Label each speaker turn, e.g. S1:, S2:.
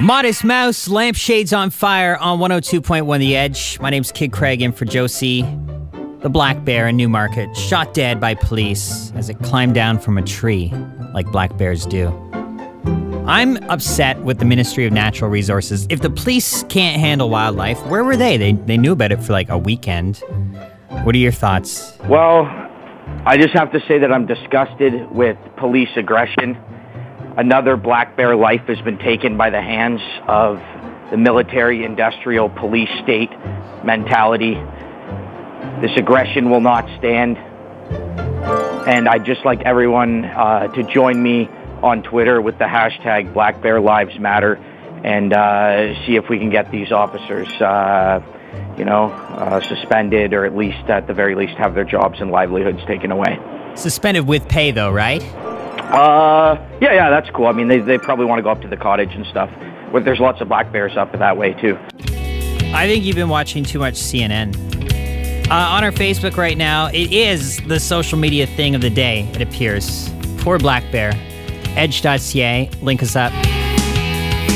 S1: Modest Mouse, lampshades on fire on 102.1 The Edge. My name's Kid Craig in for Josie. The black bear in Newmarket, shot dead by police as it climbed down from a tree, like black bears do. I'm upset with the Ministry of Natural Resources. If the police can't handle wildlife, where were they? They, they knew about it for like a weekend. What are your thoughts?
S2: Well, I just have to say that I'm disgusted with police aggression. Another black bear life has been taken by the hands of the military industrial police state mentality. This aggression will not stand. And I'd just like everyone uh, to join me on Twitter with the hashtag Black Bear Lives Matter and uh, see if we can get these officers, uh, you know, uh, suspended or at least, at the very least, have their jobs and livelihoods taken away.
S1: Suspended with pay, though, right?
S2: Uh, yeah, yeah, that's cool. I mean, they, they probably want to go up to the cottage and stuff. But there's lots of black bears up that way, too.
S1: I think you've been watching too much CNN. Uh, on our Facebook right now, it is the social media thing of the day, it appears. Poor Black Bear. Edge.ca, link us up.